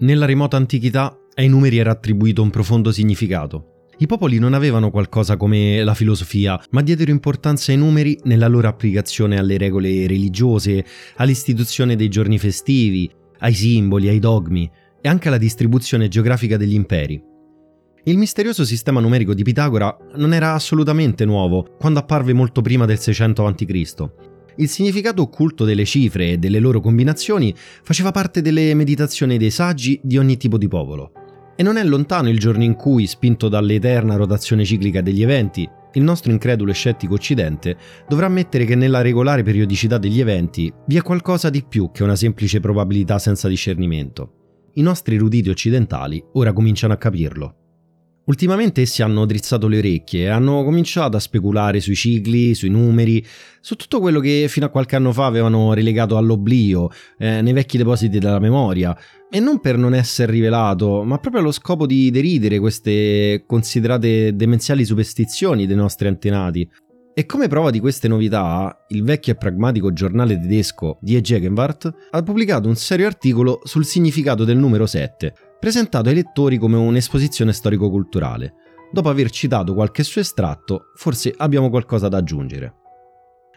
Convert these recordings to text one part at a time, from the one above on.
Nella remota antichità ai numeri era attribuito un profondo significato. I popoli non avevano qualcosa come la filosofia, ma diedero importanza ai numeri nella loro applicazione alle regole religiose, all'istituzione dei giorni festivi, ai simboli, ai dogmi e anche alla distribuzione geografica degli imperi. Il misterioso sistema numerico di Pitagora non era assolutamente nuovo quando apparve molto prima del 600 a.C. Il significato occulto delle cifre e delle loro combinazioni faceva parte delle meditazioni dei saggi di ogni tipo di popolo. E non è lontano il giorno in cui, spinto dall'eterna rotazione ciclica degli eventi, il nostro incredulo e scettico Occidente dovrà ammettere che nella regolare periodicità degli eventi vi è qualcosa di più che una semplice probabilità senza discernimento. I nostri eruditi occidentali ora cominciano a capirlo. Ultimamente essi hanno drizzato le orecchie e hanno cominciato a speculare sui cicli, sui numeri, su tutto quello che fino a qualche anno fa avevano relegato all'oblio, eh, nei vecchi depositi della memoria, e non per non essere rivelato, ma proprio allo scopo di deridere queste considerate demenziali superstizioni dei nostri antenati. E come prova di queste novità, il vecchio e pragmatico giornale tedesco Die Gegenwart ha pubblicato un serio articolo sul significato del numero 7, presentato ai lettori come un'esposizione storico-culturale. Dopo aver citato qualche suo estratto, forse abbiamo qualcosa da aggiungere.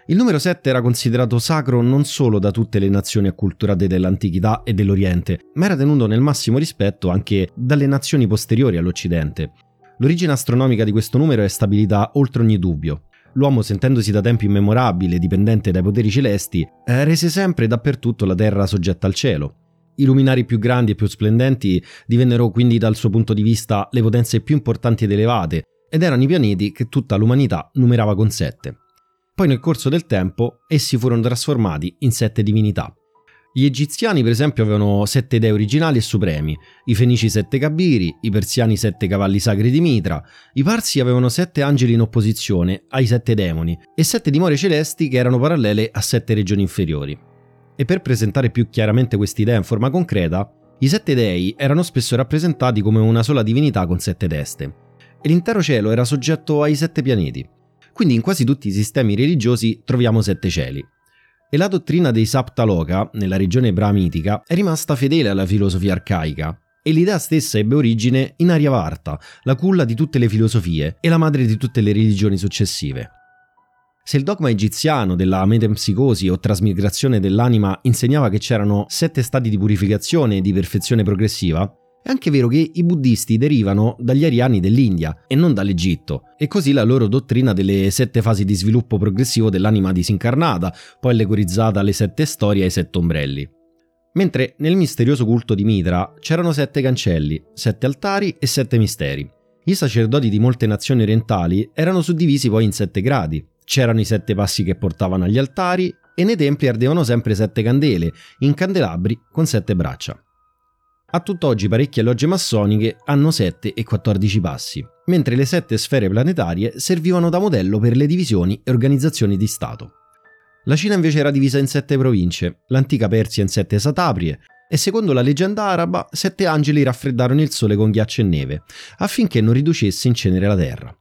Il numero 7 era considerato sacro non solo da tutte le nazioni acculturate dell'antichità e dell'Oriente, ma era tenuto nel massimo rispetto anche dalle nazioni posteriori all'Occidente. L'origine astronomica di questo numero è stabilita oltre ogni dubbio. L'uomo, sentendosi da tempi immemorabili dipendente dai poteri celesti, eh, rese sempre dappertutto la terra soggetta al cielo. I luminari più grandi e più splendenti divennero quindi dal suo punto di vista le potenze più importanti ed elevate, ed erano i pianeti che tutta l'umanità numerava con sette. Poi nel corso del tempo essi furono trasformati in sette divinità. Gli egiziani per esempio avevano sette dei originali e supremi, i fenici sette cabiri, i persiani sette cavalli sacri di Mitra, i parsi avevano sette angeli in opposizione ai sette demoni e sette dimore celesti che erano parallele a sette regioni inferiori. E per presentare più chiaramente quest'idea in forma concreta, i sette dei erano spesso rappresentati come una sola divinità con sette teste, e l'intero cielo era soggetto ai sette pianeti. Quindi in quasi tutti i sistemi religiosi troviamo sette cieli. E la dottrina dei Saptaloka, nella regione brahmitica, è rimasta fedele alla filosofia arcaica, e l'idea stessa ebbe origine in Aryavarta, la culla di tutte le filosofie e la madre di tutte le religioni successive. Se il dogma egiziano della metempsicosi o trasmigrazione dell'anima insegnava che c'erano sette stati di purificazione e di perfezione progressiva, è anche vero che i buddisti derivano dagli ariani dell'India e non dall'Egitto, e così la loro dottrina delle sette fasi di sviluppo progressivo dell'anima disincarnata, poi allegorizzata alle sette storie e ai sette ombrelli. Mentre nel misterioso culto di Mitra c'erano sette cancelli, sette altari e sette misteri. I sacerdoti di molte nazioni orientali erano suddivisi poi in sette gradi, C'erano i sette passi che portavano agli altari e nei templi ardevano sempre sette candele, in candelabri con sette braccia. A tutt'oggi parecchie logge massoniche hanno 7 e 14 passi, mentre le sette sfere planetarie servivano da modello per le divisioni e organizzazioni di Stato. La Cina invece era divisa in sette province, l'antica Persia in sette sataprie, e secondo la leggenda araba, sette angeli raffreddarono il sole con ghiaccio e neve, affinché non riducesse in cenere la terra.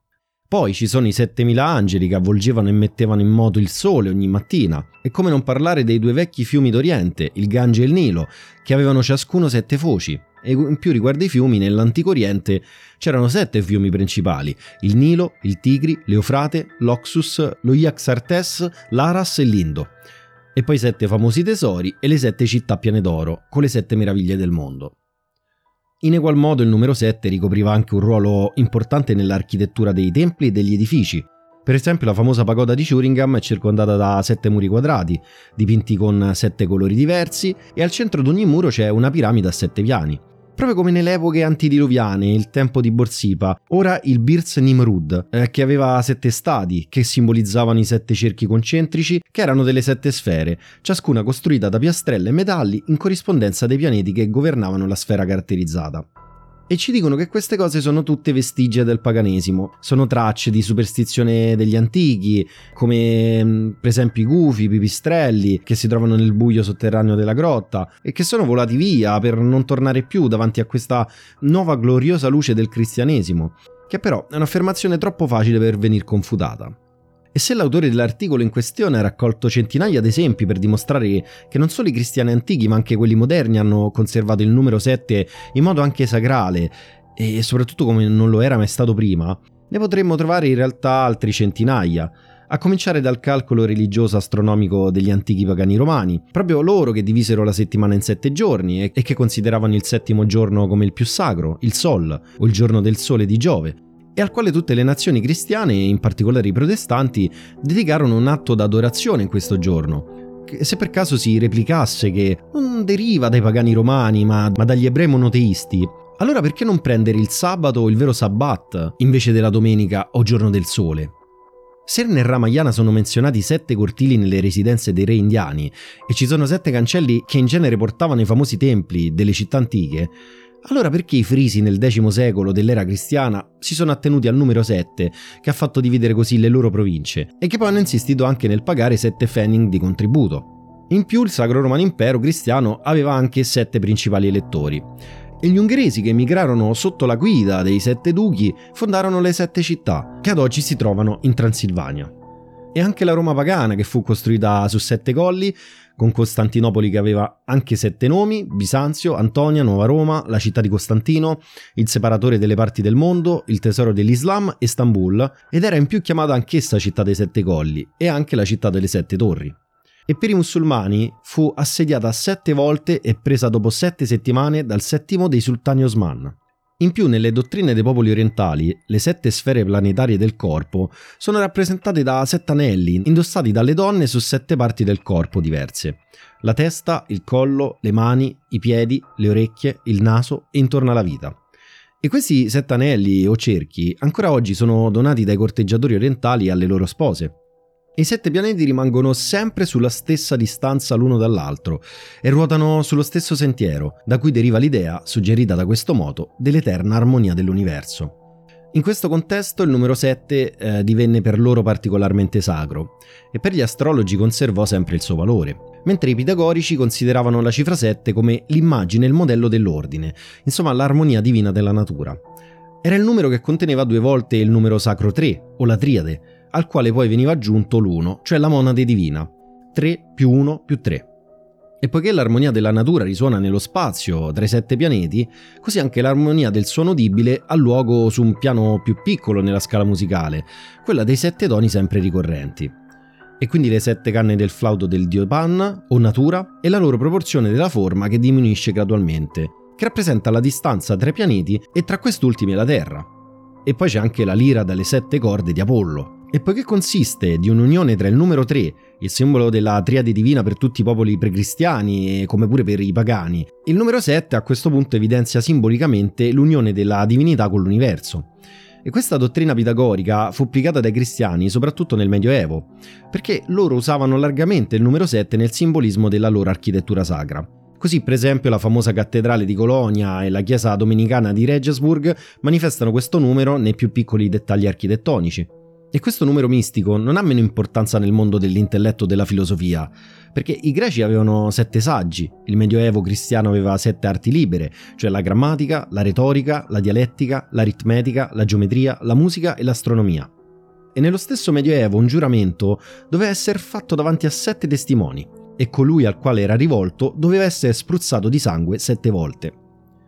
Poi ci sono i 7000 angeli che avvolgevano e mettevano in moto il sole ogni mattina, e come non parlare dei due vecchi fiumi d'Oriente, il Gange e il Nilo, che avevano ciascuno sette foci. E in più riguardo ai fiumi, nell'antico Oriente c'erano sette fiumi principali: il Nilo, il Tigri, l'Eufrate, l'Oxus, lo Iaxartes, l'Aras e l'Indo. E poi sette famosi tesori e le sette città piene d'oro, con le sette meraviglie del mondo. In egual modo il numero 7 ricopriva anche un ruolo importante nell'architettura dei templi e degli edifici. Per esempio la famosa pagoda di Thuringham è circondata da sette muri quadrati, dipinti con sette colori diversi, e al centro di ogni muro c'è una piramide a sette piani. Proprio come nelle epoche antidiluviane, il tempo di Borsipa, ora il Birs Nimrud, eh, che aveva sette stadi, che simbolizzavano i sette cerchi concentrici, che erano delle sette sfere, ciascuna costruita da piastrelle e metalli in corrispondenza dei pianeti che governavano la sfera caratterizzata e ci dicono che queste cose sono tutte vestigia del paganesimo, sono tracce di superstizione degli antichi, come mm, per esempio i gufi, i pipistrelli che si trovano nel buio sotterraneo della grotta e che sono volati via per non tornare più davanti a questa nuova gloriosa luce del cristianesimo, che però è un'affermazione troppo facile per venir confutata. E se l'autore dell'articolo in questione ha raccolto centinaia di esempi per dimostrare che non solo i cristiani antichi ma anche quelli moderni hanno conservato il numero 7 in modo anche sacrale e soprattutto come non lo era mai stato prima, ne potremmo trovare in realtà altri centinaia, a cominciare dal calcolo religioso astronomico degli antichi pagani romani, proprio loro che divisero la settimana in sette giorni e che consideravano il settimo giorno come il più sacro, il Sol, o il giorno del sole di Giove, e al quale tutte le nazioni cristiane, in particolare i protestanti, dedicarono un atto d'adorazione in questo giorno. Se per caso si replicasse che non deriva dai pagani romani, ma, ma dagli ebrei monoteisti, allora perché non prendere il sabato il vero sabbat invece della domenica o giorno del sole? Se nel Ramayana sono menzionati sette cortili nelle residenze dei re indiani e ci sono sette cancelli che in genere portavano i famosi templi delle città antiche, allora perché i frisi nel X secolo dell'era cristiana si sono attenuti al numero 7, che ha fatto dividere così le loro province, e che poi hanno insistito anche nel pagare 7 fening di contributo? In più il Sacro Romano Impero cristiano aveva anche sette principali elettori. E gli ungheresi che emigrarono sotto la guida dei sette duchi fondarono le sette città, che ad oggi si trovano in Transilvania. E anche la Roma pagana, che fu costruita su sette colli, con Costantinopoli che aveva anche sette nomi, Bisanzio, Antonia, Nuova Roma, la città di Costantino, il separatore delle parti del mondo, il tesoro dell'Islam e Istanbul, ed era in più chiamata anch'essa città dei sette colli e anche la città delle sette torri. E per i musulmani fu assediata sette volte e presa dopo sette settimane dal settimo dei sultani Osman. In più, nelle dottrine dei popoli orientali, le sette sfere planetarie del corpo sono rappresentate da sette anelli indossati dalle donne su sette parti del corpo diverse. La testa, il collo, le mani, i piedi, le orecchie, il naso e intorno alla vita. E questi sette anelli o cerchi ancora oggi sono donati dai corteggiatori orientali alle loro spose. I sette pianeti rimangono sempre sulla stessa distanza l'uno dall'altro e ruotano sullo stesso sentiero, da cui deriva l'idea, suggerita da questo moto, dell'eterna armonia dell'universo. In questo contesto il numero 7 eh, divenne per loro particolarmente sacro e per gli astrologi conservò sempre il suo valore, mentre i pitagorici consideravano la cifra 7 come l'immagine e il modello dell'ordine, insomma l'armonia divina della natura. Era il numero che conteneva due volte il numero sacro 3 o la triade, al quale poi veniva aggiunto l'1, cioè la monade divina, 3 più 1 più 3. E poiché l'armonia della natura risuona nello spazio tra i sette pianeti, così anche l'armonia del suono udibile ha luogo su un piano più piccolo nella scala musicale, quella dei sette toni sempre ricorrenti. E quindi le sette canne del flauto del dio Pan, o natura, e la loro proporzione della forma che diminuisce gradualmente, che rappresenta la distanza tra i pianeti e tra quest'ultimi e la Terra. E poi c'è anche la lira dalle sette corde di Apollo, e poiché consiste di un'unione tra il numero 3, il simbolo della triade divina per tutti i popoli precristiani come pure per i pagani, il numero 7 a questo punto evidenzia simbolicamente l'unione della divinità con l'universo. E questa dottrina pitagorica fu applicata dai cristiani soprattutto nel Medioevo, perché loro usavano largamente il numero 7 nel simbolismo della loro architettura sacra. Così, per esempio, la famosa cattedrale di Colonia e la chiesa domenicana di Regensburg manifestano questo numero nei più piccoli dettagli architettonici. E questo numero mistico non ha meno importanza nel mondo dell'intelletto e della filosofia, perché i greci avevano sette saggi, il medioevo cristiano aveva sette arti libere, cioè la grammatica, la retorica, la dialettica, l'aritmetica, la geometria, la musica e l'astronomia. E nello stesso medioevo un giuramento doveva essere fatto davanti a sette testimoni, e colui al quale era rivolto doveva essere spruzzato di sangue sette volte.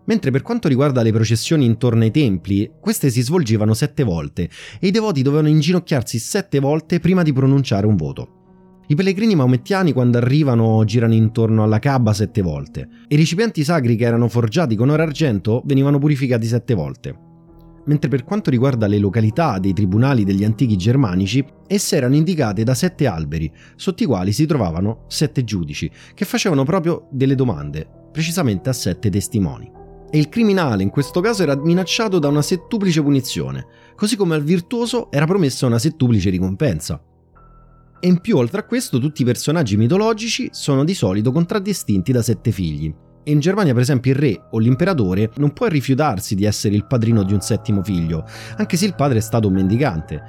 Mentre per quanto riguarda le processioni intorno ai templi, queste si svolgevano sette volte e i devoti dovevano inginocchiarsi sette volte prima di pronunciare un voto. I pellegrini maomettiani quando arrivano girano intorno alla Kaaba sette volte e i recipienti sacri che erano forgiati con oro argento venivano purificati sette volte. Mentre per quanto riguarda le località dei tribunali degli antichi germanici, esse erano indicate da sette alberi, sotto i quali si trovavano sette giudici, che facevano proprio delle domande, precisamente a sette testimoni. E il criminale in questo caso era minacciato da una settuplice punizione, così come al virtuoso era promessa una settuplice ricompensa. E in più, oltre a questo, tutti i personaggi mitologici sono di solito contraddistinti da sette figli. E in Germania, per esempio, il re o l'imperatore non può rifiutarsi di essere il padrino di un settimo figlio, anche se il padre è stato un mendicante.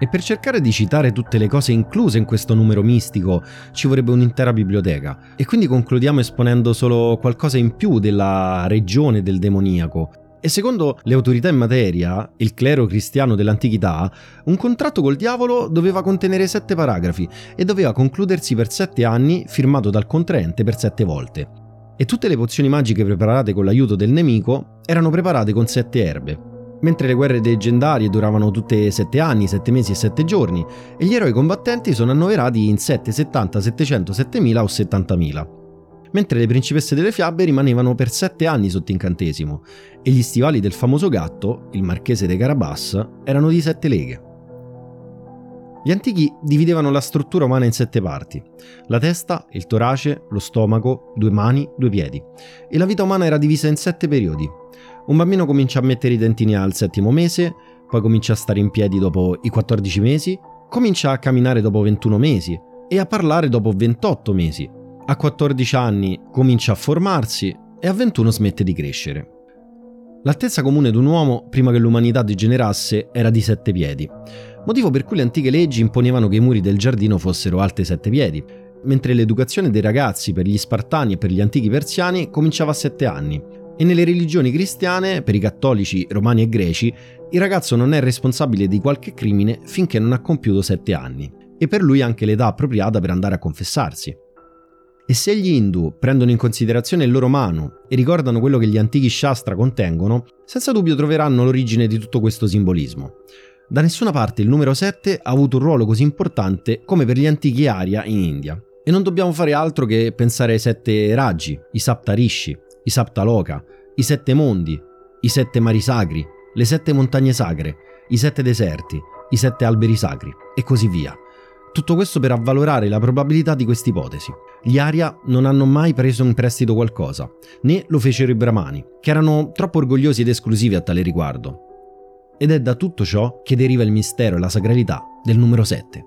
E per cercare di citare tutte le cose incluse in questo numero mistico ci vorrebbe un'intera biblioteca. E quindi concludiamo esponendo solo qualcosa in più della regione del demoniaco. E secondo le autorità in materia, il clero cristiano dell'antichità, un contratto col diavolo doveva contenere sette paragrafi e doveva concludersi per sette anni firmato dal contraente per sette volte. E tutte le pozioni magiche preparate con l'aiuto del nemico erano preparate con sette erbe, mentre le guerre leggendarie duravano tutte 7 anni, 7 mesi e 7 giorni, e gli eroi combattenti sono annoverati in 7, 70, 700, 7000 o 70.000. Mentre le principesse delle fiabe rimanevano per 7 anni sotto incantesimo, e gli stivali del famoso gatto, il marchese de Carabas, erano di 7 leghe. Gli antichi dividevano la struttura umana in sette parti: la testa, il torace, lo stomaco, due mani, due piedi. E la vita umana era divisa in sette periodi, un bambino comincia a mettere i dentini al settimo mese, poi comincia a stare in piedi dopo i 14 mesi, comincia a camminare dopo 21 mesi e a parlare dopo 28 mesi. A 14 anni comincia a formarsi e a 21 smette di crescere. L'altezza comune di un uomo prima che l'umanità degenerasse era di 7 piedi, motivo per cui le antiche leggi imponevano che i muri del giardino fossero alte 7 piedi, mentre l'educazione dei ragazzi per gli spartani e per gli antichi persiani cominciava a 7 anni, e nelle religioni cristiane, per i cattolici romani e greci, il ragazzo non è responsabile di qualche crimine finché non ha compiuto sette anni, e per lui anche l'età appropriata per andare a confessarsi. E se gli Hindu prendono in considerazione il loro Manu e ricordano quello che gli antichi Shastra contengono, senza dubbio troveranno l'origine di tutto questo simbolismo. Da nessuna parte il numero 7 ha avuto un ruolo così importante come per gli antichi Arya in India. E non dobbiamo fare altro che pensare ai sette raggi, i Saptarishi, i Saptaloka, i sette mondi, i sette mari sacri, le sette montagne sacre, i sette deserti, i sette alberi sacri e così via. Tutto questo per avvalorare la probabilità di questa ipotesi. Gli Arya non hanno mai preso in prestito qualcosa, né lo fecero i Brahmani, che erano troppo orgogliosi ed esclusivi a tale riguardo. Ed è da tutto ciò che deriva il mistero e la sacralità del numero 7.